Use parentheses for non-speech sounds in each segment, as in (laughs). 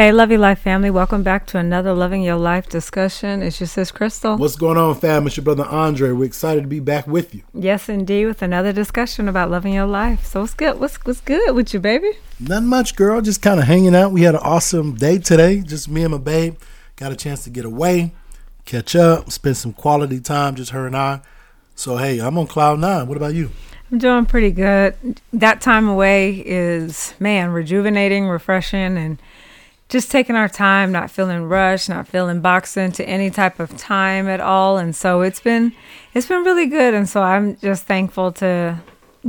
Hey, Love Your Life family. Welcome back to another Loving Your Life discussion. It's your sis Crystal. What's going on, fam? It's your brother Andre. We're excited to be back with you. Yes, indeed, with another discussion about loving your life. So what's good? What's what's good with you, baby? Nothing much, girl. Just kind of hanging out. We had an awesome day today. Just me and my babe. Got a chance to get away, catch up, spend some quality time, just her and I. So hey, I'm on cloud nine. What about you? I'm doing pretty good. That time away is man, rejuvenating, refreshing, and just taking our time, not feeling rushed, not feeling boxed into any type of time at all. And so it's been it's been really good. And so I'm just thankful to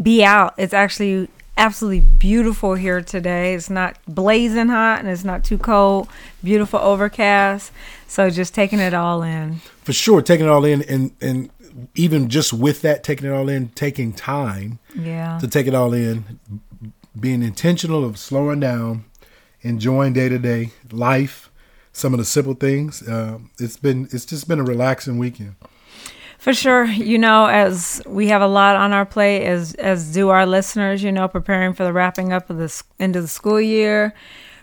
be out. It's actually absolutely beautiful here today. It's not blazing hot and it's not too cold. Beautiful overcast. So just taking it all in. For sure, taking it all in and and even just with that taking it all in, taking time Yeah. to take it all in, being intentional of slowing down, enjoying day to day life, some of the simple things. Um, it's been it's just been a relaxing weekend. For sure, you know, as we have a lot on our plate, as as do our listeners, you know, preparing for the wrapping up of the end of the school year,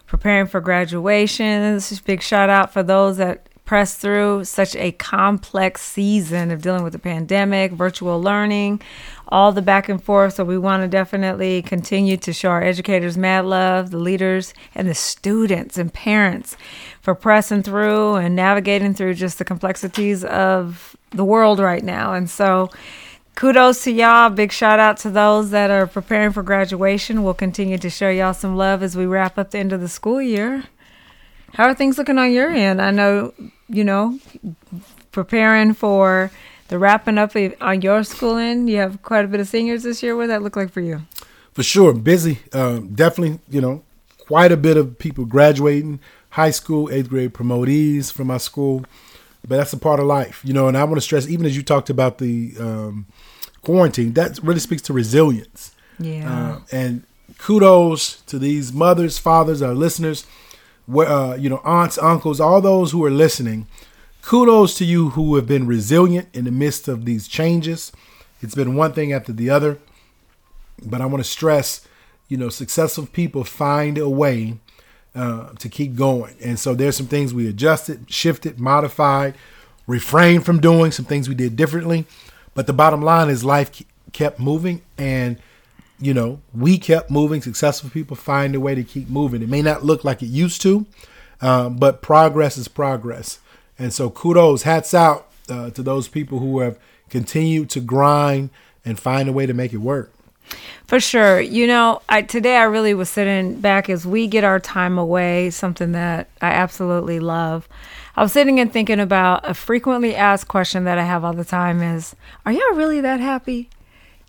preparing for graduations. Big shout out for those that pressed through such a complex season of dealing with the pandemic, virtual learning, all the back and forth. So we want to definitely continue to show our educators mad love, the leaders and the students and parents for pressing through and navigating through just the complexities of the world right now. And so kudos to y'all. Big shout out to those that are preparing for graduation. We'll continue to show y'all some love as we wrap up the end of the school year. How are things looking on your end? I know, you know, preparing for the wrapping up on your schooling. You have quite a bit of seniors this year. What did that look like for you? For sure, busy. Um, definitely, you know, quite a bit of people graduating, high school, eighth grade promotees from my school. But that's a part of life, you know. And I want to stress, even as you talked about the um, quarantine, that really speaks to resilience. Yeah. Uh, and kudos to these mothers, fathers, our listeners, uh, you know, aunts, uncles, all those who are listening. Kudos to you who have been resilient in the midst of these changes. It's been one thing after the other, but I want to stress, you know, successful people find a way uh, to keep going. And so there's some things we adjusted, shifted, modified, refrained from doing, some things we did differently. But the bottom line is life kept moving and you know, we kept moving. Successful people find a way to keep moving. It may not look like it used to, um, but progress is progress. And so, kudos, hats out uh, to those people who have continued to grind and find a way to make it work. For sure. You know, I today I really was sitting back as we get our time away, something that I absolutely love. I was sitting and thinking about a frequently asked question that I have all the time is, are y'all really that happy?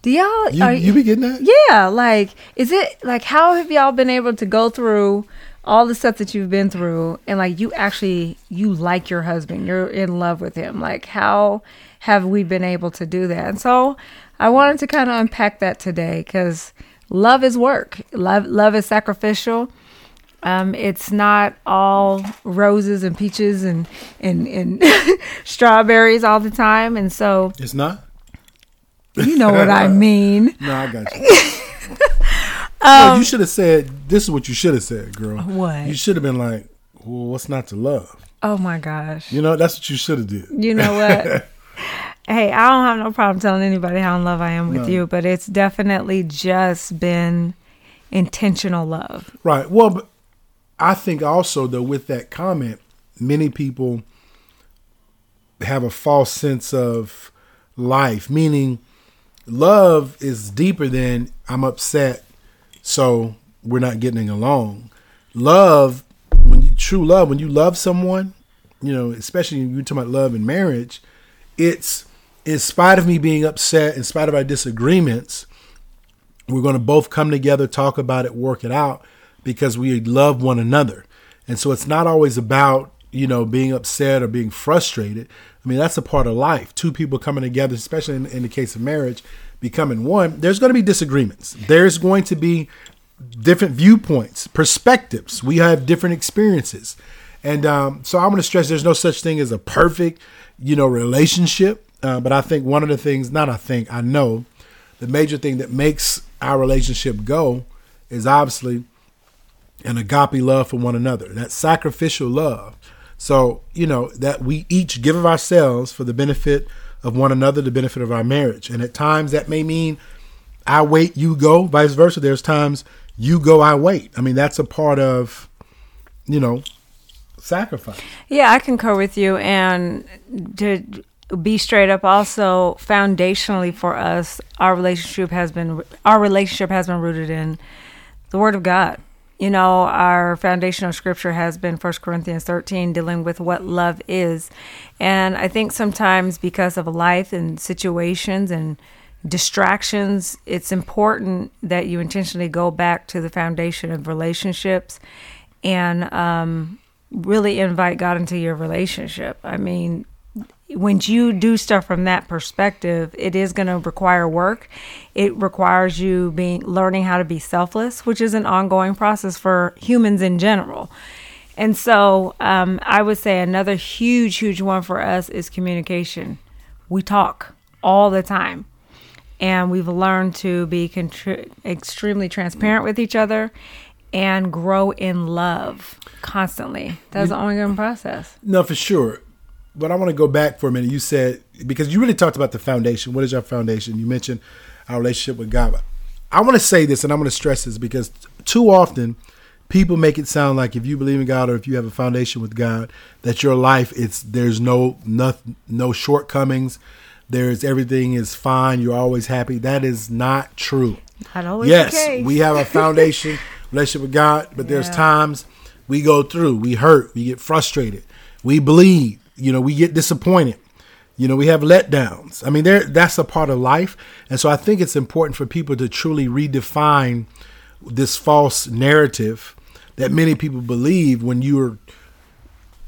Do y'all You, are, you be getting that? Yeah, like is it like how have y'all been able to go through all the stuff that you've been through and like you actually you like your husband, you're in love with him. Like how have we been able to do that? And so I wanted to kind of unpack that today cuz love is work. Love love is sacrificial. Um, it's not all roses and peaches and and, and (laughs) strawberries all the time, and so It's not? You know what I mean. (laughs) No, I got you. (laughs) no, you um, should have said, this is what you should have said, girl. What? You should have been like, well, what's not to love? Oh my gosh. You know, that's what you should have did. You know what? (laughs) hey, I don't have no problem telling anybody how in love I am with No. you, but it's definitely just been intentional love. Right. Well, but I think also though with that comment, many people have a false sense of life, meaning love is deeper than I'm upset, so we're not getting along. Love, when you true love, when you love someone, you know, especially when you're talking about love and marriage, it's in spite of me being upset, in spite of our disagreements, we're going to both come together, talk about it, work it out because we love one another. And so it's not always about, you know, being upset or being frustrated. I mean, that's a part of life. Two people coming together, especially in, in the case of marriage, becoming one. There's going to be disagreements. There's going to be different viewpoints, perspectives. We have different experiences. And um, so I'm going to stress there's no such thing as a perfect, you know, relationship. Uh, but I think one of the things, not I think, I know, the major thing that makes our relationship go is obviously an agape love for one another. That sacrificial love. So, you know, that we each give of ourselves for the benefit of one another, the benefit of our marriage. And at times that may mean I wait, you go, vice versa. There's times you go, I wait. I mean, that's a part of, you know, sacrifice. Yeah, I concur with you. And to be straight up, also foundationally for us, our relationship has been our relationship has been rooted in the Word of God. You know, our foundational scripture has been 1 Corinthians 13, dealing with what love is. And I think sometimes because of life and situations and distractions, it's important that you intentionally go back to the foundation of relationships and um, really invite God into your relationship. I mean, when you do stuff from that perspective, it is going to require work. It requires you being learning how to be selfless, which is an ongoing process for humans in general. And so, um, I would say another huge, huge one for us is communication. We talk all the time, and we've learned to be contri- extremely transparent with each other and grow in love constantly. That's the ongoing process. No, for sure but I want to go back for a minute. You said because you really talked about the foundation. What is your foundation? You mentioned our relationship with God. I want to say this, and I'm going to stress this because too often people make it sound like if you believe in God or if you have a foundation with God, that your life it's there's no no, no shortcomings. There's everything is fine. You're always happy. That is not true. Not always yes, we have a (laughs) foundation relationship with God, but there's times we go through, we hurt, we get frustrated, we bleed, you know, we get disappointed. You know, we have letdowns. I mean, there that's a part of life. And so I think it's important for people to truly redefine this false narrative that many people believe when you're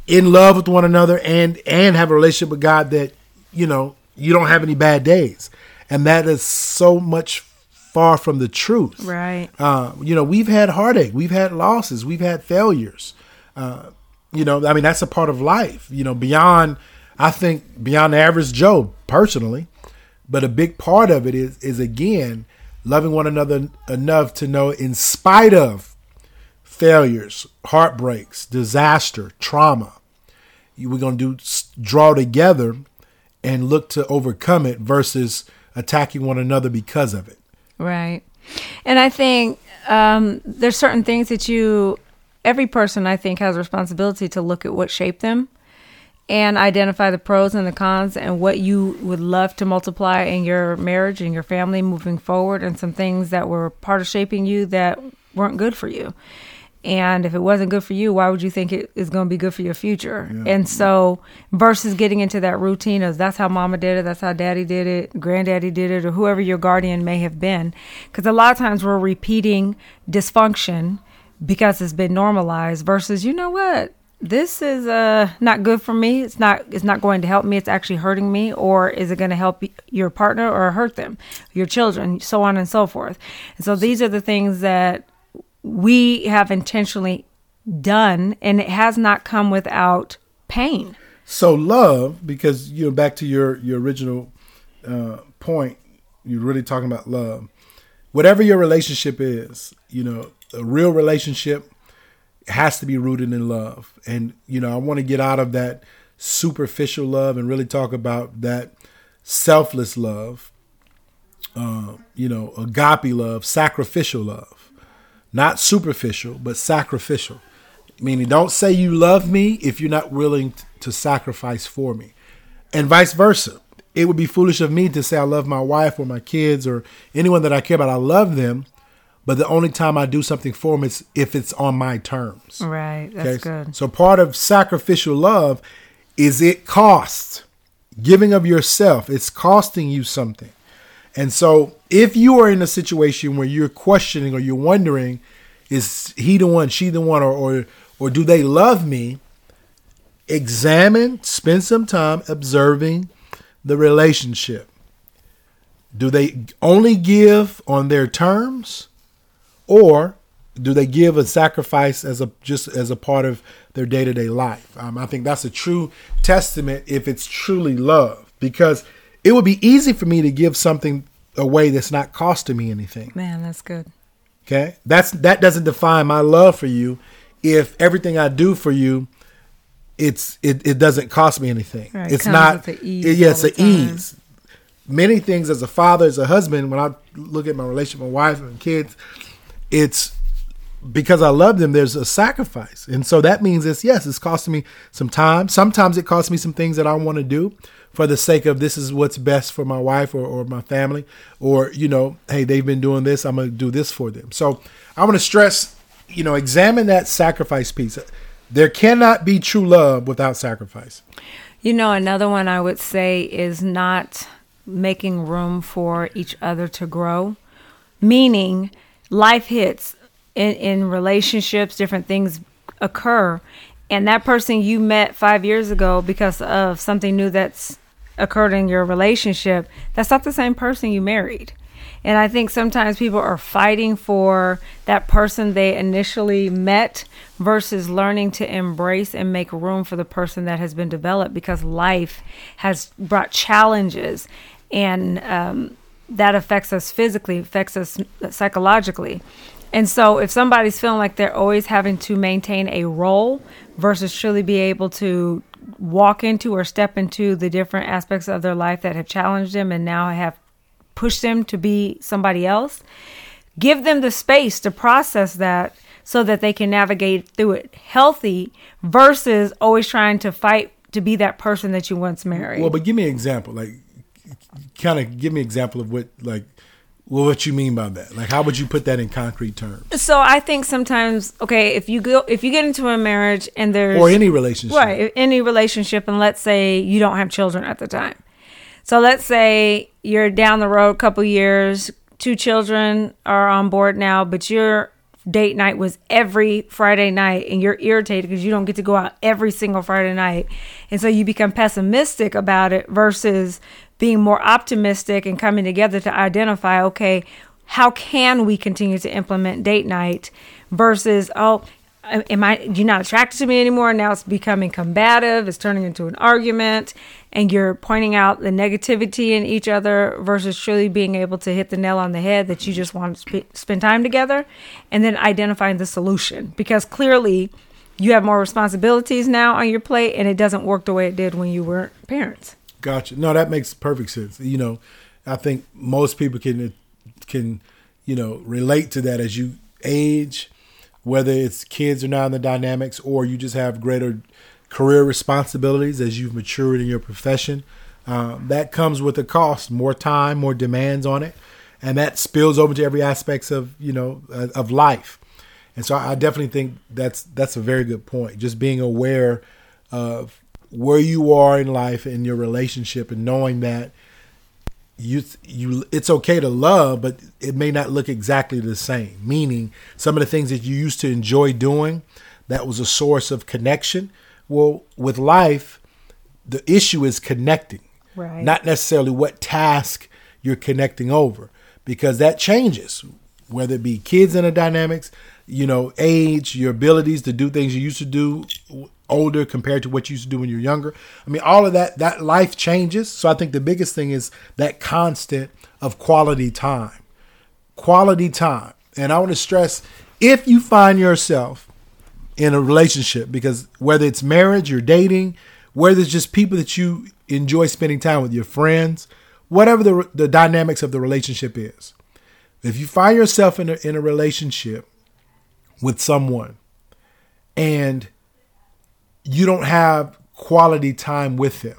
in love with one another and and have a relationship with God that, you know, you don't have any bad days. And that is so much far from the truth. Right. Uh, you know, we've had heartache, we've had losses, we've had failures. Uh, you know, I mean, that's a part of life. You know, beyond, I think, beyond the average Joe, personally. But a big part of it is, is again, loving one another enough to know, in spite of failures, heartbreaks, disaster, trauma, we're going to do draw together and look to overcome it versus attacking one another because of it. Right. And I think um, there's certain things that you, every person I think has a responsibility to look at what shaped them and identify the pros and the cons and what you would love to multiply in your marriage and your family moving forward and some things that were part of shaping you that weren't good for you. And if it wasn't good for you, why would you think it is going to be good for your future? And so, versus getting into that routine of that's how mama did it, that's how daddy did it, granddaddy did it, or whoever your guardian may have been. Because a lot of times we're repeating dysfunction because it's been normalized versus, you know what? This is uh not good for me. It's not it's not going to help me. It's actually hurting me or is it going to help your partner or hurt them, your children, so on and so forth. And so these are the things that we have intentionally done and it has not come without pain. So love, because you know, back to your your original uh, point, you're really talking about love. Whatever your relationship is, you know, a real relationship has to be rooted in love. And you know, I want to get out of that superficial love and really talk about that selfless love. Uh, you know, agape love, sacrificial love, not superficial, but sacrificial. Meaning, don't say you love me if you're not willing to sacrifice for me, and vice versa. It would be foolish of me to say I love my wife or my kids or anyone that I care about. I love them, but the only time I do something for them is if it's on my terms. Right. That's Okay? good. So part of sacrificial love is it costs giving of yourself. It's costing you something. And so if you are in a situation where you're questioning or you're wondering, is he the one, she the one, or or, or do they love me? Examine, spend some time observing the relationship. Do they only give on their terms? Or do they give a sacrifice as a just as a part of their day-to-day life um, i think that's a true testament if it's truly love because it would be easy for me to give something away that's not costing me anything Man, that's good. Okay, that's that doesn't define my love for you. If everything I do for you, it's it, it doesn't cost me anything. Right, it's not. with the ease it- yeah, it's an ease. Many things as a father, as a husband, when I look at my relationship with my wife and kids, it's because I love them, there's a sacrifice. And so that means it's yes, it's costing me some time. Sometimes it costs me some things that I want to do for the sake of this is what's best for my wife or, or my family. Or, you know, hey, they've been doing this, I'm gonna do this for them. So I want to stress, you know, examine that sacrifice piece. There cannot be true love without sacrifice. You know, another one I would say is not making room for each other to grow, meaning life hits in, in relationships, different things occur, and that person you met five years ago because of something new that's occurred in your relationship, that's not the same person you married. And I think sometimes people are fighting for that person they initially met versus learning to embrace and make room for the person that has been developed because life has brought challenges and um, that affects us physically, affects us psychologically. And so if somebody's feeling like they're always having to maintain a role versus truly be able to walk into or step into the different aspects of their life that have challenged them and now have pushed them to be somebody else, give them the space to process that so that they can navigate through it healthy versus always trying to fight to be that person that you once married. Well, but give me an example. Like, kind of give me an example of what, like, well, what you mean by that? Like, how would you put that in concrete terms? so I think sometimes, okay, if you go, if you get into a marriage and there's Or any relationship. right any relationship, and let's say you don't have children at the time, so let's say you're down the road a couple years, two children are on board now, but your date night was every Friday night, and you're irritated because you don't get to go out every single Friday night, and so you become pessimistic about it versus being more optimistic and coming together to identify, okay, how can we continue to implement date night versus oh am I you're not attracted to me anymore? Now it's becoming combative, it's turning into an argument, and you're pointing out the negativity in each other versus truly being able to hit the nail on the head that you just want to sp- spend time together, and then identifying the solution because clearly you have more responsibilities now on your plate, and it doesn't work the way it did when you were parents. Gotcha. No, that makes perfect sense. You know, I think most people can can you know relate to that as you age, whether it's kids are now in the dynamics or you just have greater career responsibilities as you've matured in your profession. Um, that comes with a cost, more time, more demands on it, and that spills over to every aspects of you know uh, of life. And so I definitely think that's that's a very good point. Just being aware of where you are in life in your relationship and knowing that you you it's okay to love but it may not look exactly the same meaning some of the things that you used to enjoy doing that was a source of connection well with life the issue is connecting Right. not necessarily what task you're connecting over because that changes. Whether it be kids in the dynamics you know age your abilities to do things you used to do older compared to what you used to do when you're younger. I mean all of that that life changes. So i think the biggest thing is that constant of quality time. Quality time. And i want to stress if you find yourself in a relationship because whether it's marriage you're dating whether it's just people that you enjoy spending time with your friends whatever the, the dynamics of the relationship is. If you find yourself in a, in a relationship with someone and you don't have quality time with them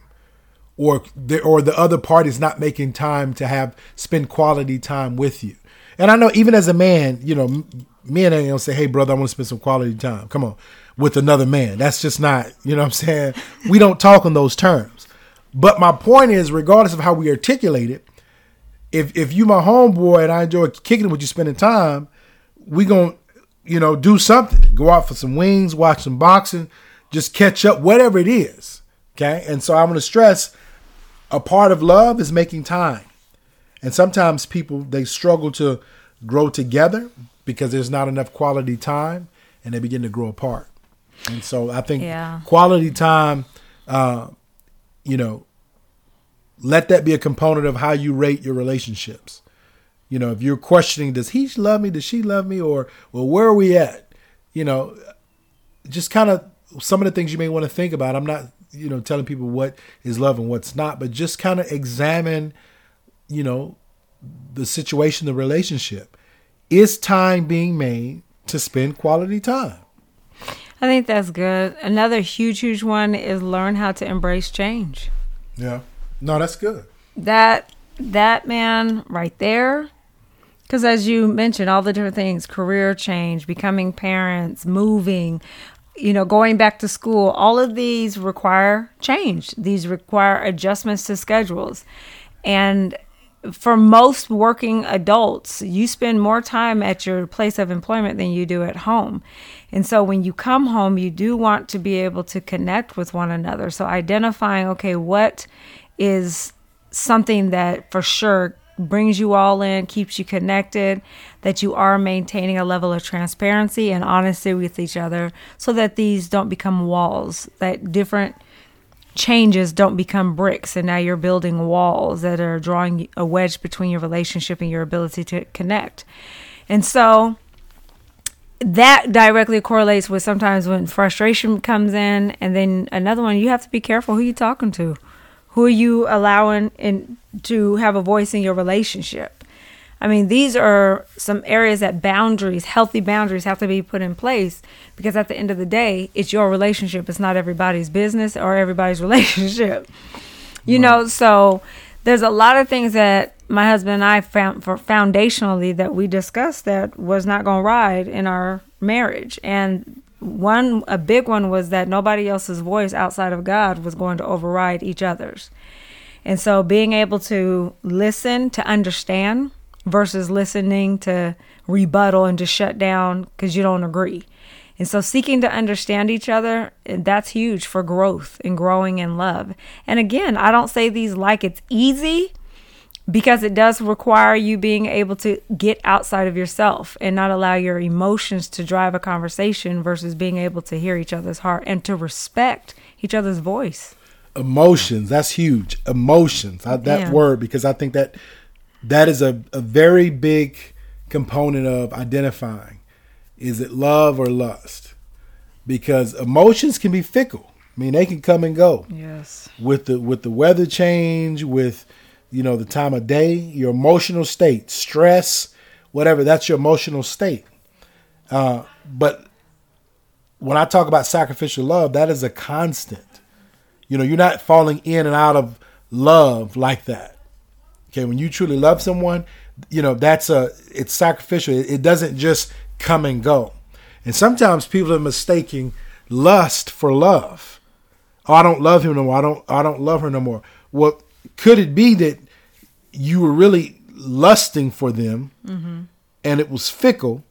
or the, or the other party's not making time to have spend quality time with you. And i know even as a man you know men ain't gonna say hey brother i want to spend some quality time. Come on. With another man. That's just not you know what i'm saying? We don't talk in those terms. But my point is regardless of how we articulate it if if you my homeboy and I enjoy kicking it with you, spending time, we gonna you know do something. Go out for some wings, watch some boxing, just catch up, whatever it is. Okay, and so I'm gonna stress a part of love is making time, and sometimes people they struggle to grow together because there's not enough quality time, and they begin to grow apart. And so I think Yeah. quality time, uh, you know, let that be a component of how you rate your relationships. You know, if you're questioning, does he love me? Does she love me? Or, well, where are we at? You know, just kind of some of the things you may want to think about. I'm not, you know, telling people what is love and what's not, but just kind of examine, you know, the situation, the relationship. Is time being made to spend quality time? I think that's good. Another huge, huge one is learn how to embrace change. Yeah. No, that's good. That that man right there because as you mentioned all the different things career change becoming parents moving you know going back to school all of these require change these require adjustments to schedules and for most working adults you spend more time at your place of employment than you do at home. And so when you come home you do want to be able to connect with one another. So identifying okay what is something that for sure brings you all in, keeps you connected, that you are maintaining a level of transparency and honesty with each other so that these don't become walls, that different changes don't become bricks and now you're building walls that are drawing a wedge between your relationship and your ability to connect. And so that directly correlates with sometimes when frustration comes in and then another one you have to be careful who you're talking to who are you allowing in to have a voice in your relationship? I mean, these are some areas that boundaries, healthy boundaries, have to be put in place because at the end of the day, it's your relationship. It's not everybody's business or everybody's (laughs) relationship. You right. know, so there's a lot of things that my husband and I found for foundationally that we discussed that was not going to ride in our marriage. And one a big one was that nobody else's voice outside of God was going to override each other's. And so being able to listen to understand versus listening to rebuttal and to shut down because you don't agree. And so seeking to understand each other, that's huge for growth and growing in love. And again, I don't say these like it's easy because it does require you being able to get outside of yourself and not allow your emotions to drive a conversation versus being able to hear each other's heart and to respect each other's voice emotions that's huge emotions I, that yeah. word because i think that that is a, a very big component of identifying is it love or lust because emotions can be fickle i mean they can come and go yes with the with the weather change with you know, the time of day, your emotional state, stress, whatever, that's your emotional state. Uh, but when I talk about sacrificial love, that is a constant. You know, you're not falling in and out of love like that. Okay, when you truly love someone, you know, that's a it's sacrificial. It, it doesn't just come and go. And sometimes people are mistaking lust for love. Oh, I don't love him no more. I don't I don't love her no more. Well, could it be that you were really lusting for them mm-hmm. and it was fickle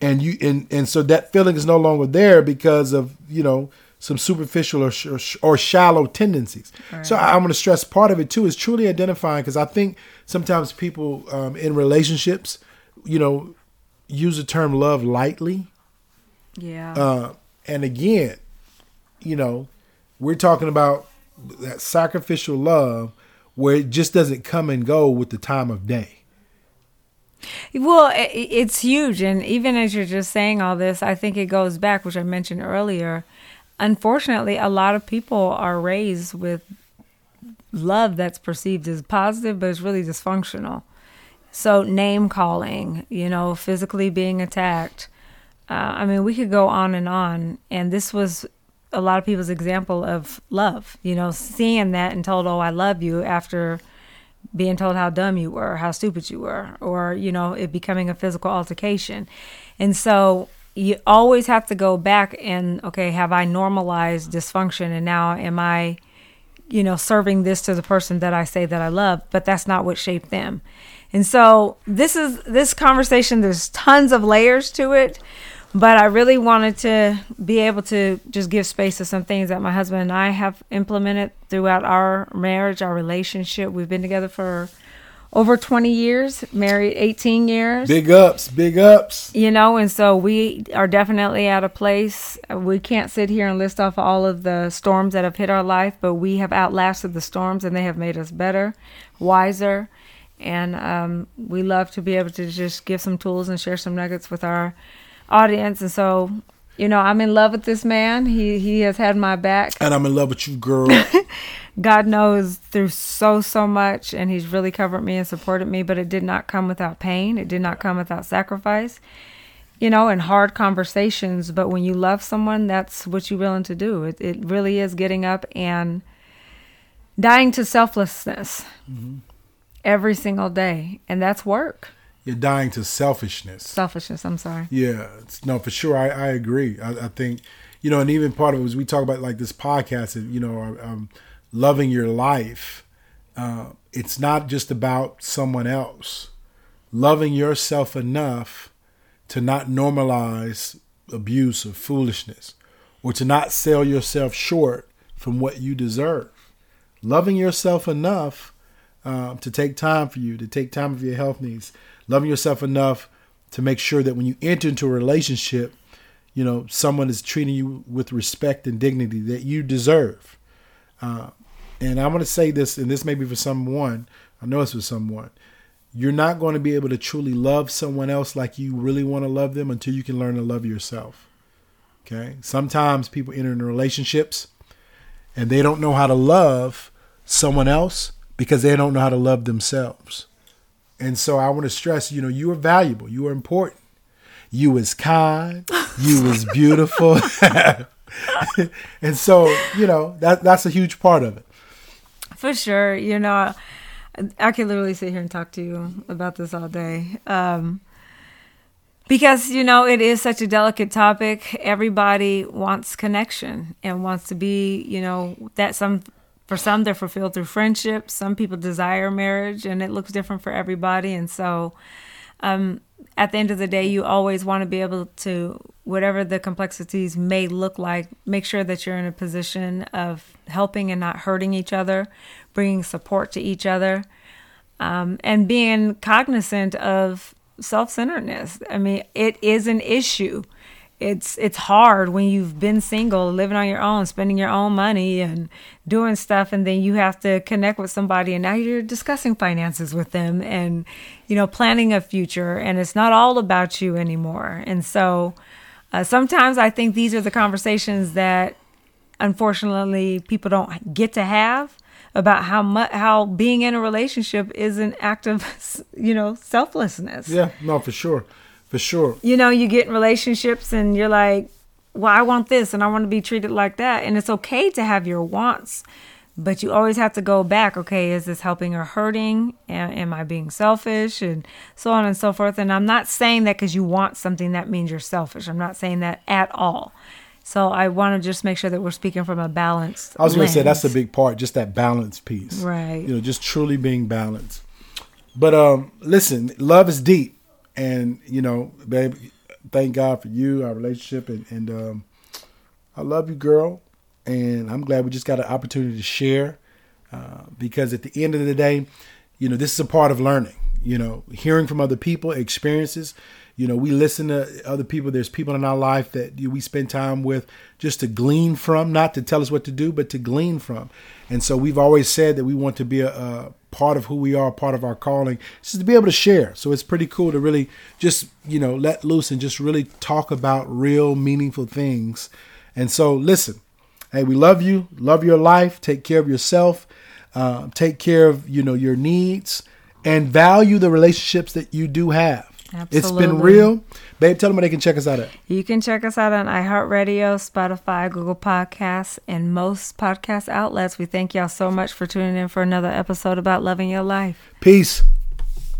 and you and and so that feeling is no longer there because of you know some superficial or or, or shallow tendencies. Right. So I'm going to stress part of it too is truly identifying because I think sometimes people um, in relationships, you know, use the term love lightly. Yeah. Uh, and again, you know, we're talking about that sacrificial love where it just doesn't come and go with the time of day. Well, it's huge. And even as you're just saying all this, I think it goes back, which I mentioned earlier. Unfortunately, a lot of people are raised with love that's perceived as positive, but it's really dysfunctional. So, name calling, you know, physically being attacked. Uh, I mean, we could go on and on. And this was a lot of people's example of love, you know, seeing that and told, oh, I love you after being told how dumb you were, how stupid you were, or, you know, it becoming a physical altercation. And so you always have to go back and, okay, have I normalized dysfunction and now am I, you know, serving this to the person that I say that I love, but that's not what shaped them. And so this is this conversation, there's tons of layers to it but I really wanted to be able to just give space to some things that my husband and I have implemented throughout our marriage, our relationship. We've been together for over 20 years, married 18 years. Big ups, big ups. You know, and so we are definitely at a place. We can't sit here and list off all of the storms that have hit our life, but we have outlasted the storms and they have made us better, wiser, And um, we love to be able to just give some tools and share some nuggets with our audience. And so, you know, I'm in love with this man. He he has had my back. And I'm in love with you, girl. (laughs) God knows through so so much, and He's really covered me and supported me. But it did not come without pain. It did not come without sacrifice. You know, and hard conversations. But when you love someone, that's what you're willing to do. It it really is getting up and dying to selflessness mm-hmm. every single day, and that's work you're dying to selfishness. Selfishness. I'm sorry. Yeah, no, for sure. I, I agree. I, I, think you know, and even part of it was we talk about like this podcast, and you know, um, loving your life. Uh, it's not just about someone else. Loving yourself enough to not normalize abuse or foolishness, or to not sell yourself short from what you deserve. Loving yourself enough uh, to take time for you, to take time for your health needs, loving yourself enough to make sure that when you enter into a relationship, you know, someone is treating you with respect and dignity that you deserve. Uh, and I want to say this, and this may be for someone, I know it's for someone. You're not going to be able to truly love someone else like you really want to love them until you can learn to love yourself. Okay? Sometimes people enter into relationships and they don't know how to love someone else because they don't know how to love themselves. And so I want to stress, you know, you are valuable, you are important. You is kind, you is beautiful. (laughs) and so, you know, that that's a huge part of it. For sure. You know, I could literally sit here and talk to you about this all day. Um, because you know it is such a delicate topic everybody wants connection and wants to be you know that some for some they're fulfilled through friendship. Some people desire marriage and it looks different for everybody. And so um, at the end of the day you always want to be able to whatever the complexities may look like make sure that you're in a position of helping and not hurting each other bringing support to each other um, and being cognizant of self-centeredness. I mean it is an issue it's it's hard when you've been single, living on your own, spending your own money and doing stuff and then you have to connect with somebody and now you're discussing finances with them and you know planning a future and it's not all about you anymore. And so uh, sometimes I think these are the conversations that unfortunately people don't get to have about how much how being in a relationship is an act of (laughs) you know selflessness. Yeah, no, for sure. For sure. You know, you get in relationships and you're like, well, I want this and I want to be treated like that. And it's okay to have your wants, but you always have to go back. Okay, is this helping or hurting? Am I being selfish? And so on and so forth. And I'm not saying that because you want something that means you're selfish. I'm not saying that at all. So I want to just make sure that we're speaking from a balanced. I was going to say that's a big part, just that balance piece, right? You know, just truly being balanced. But um, listen, love is deep and you know, babe, thank God for you, our relationship, and, and um, I love you, girl. And I'm glad we just got an opportunity to share uh, because at the end of the day, you know, this is a part of learning. You know, hearing from other people, experiences. You know, we listen to other people. There's people in our life that we spend time with just to glean from, not to tell us what to do, but to glean from. And so we've always said that we want to be a, a part of who we are, part of our calling, is to be able to share. So it's pretty cool to really just, you know, let loose and just really talk about real, meaningful things. And so listen, hey, we love you, love your life, take care of yourself, uh, take care of, you know, your needs, and value the relationships that you do have. Absolutely. It's been real. Babe, tell them where they can check us out at. You can check us out on iHeartRadio, Spotify, Google Podcasts, and most podcast outlets. We thank y'all so much for tuning in for another episode about loving your life. Peace.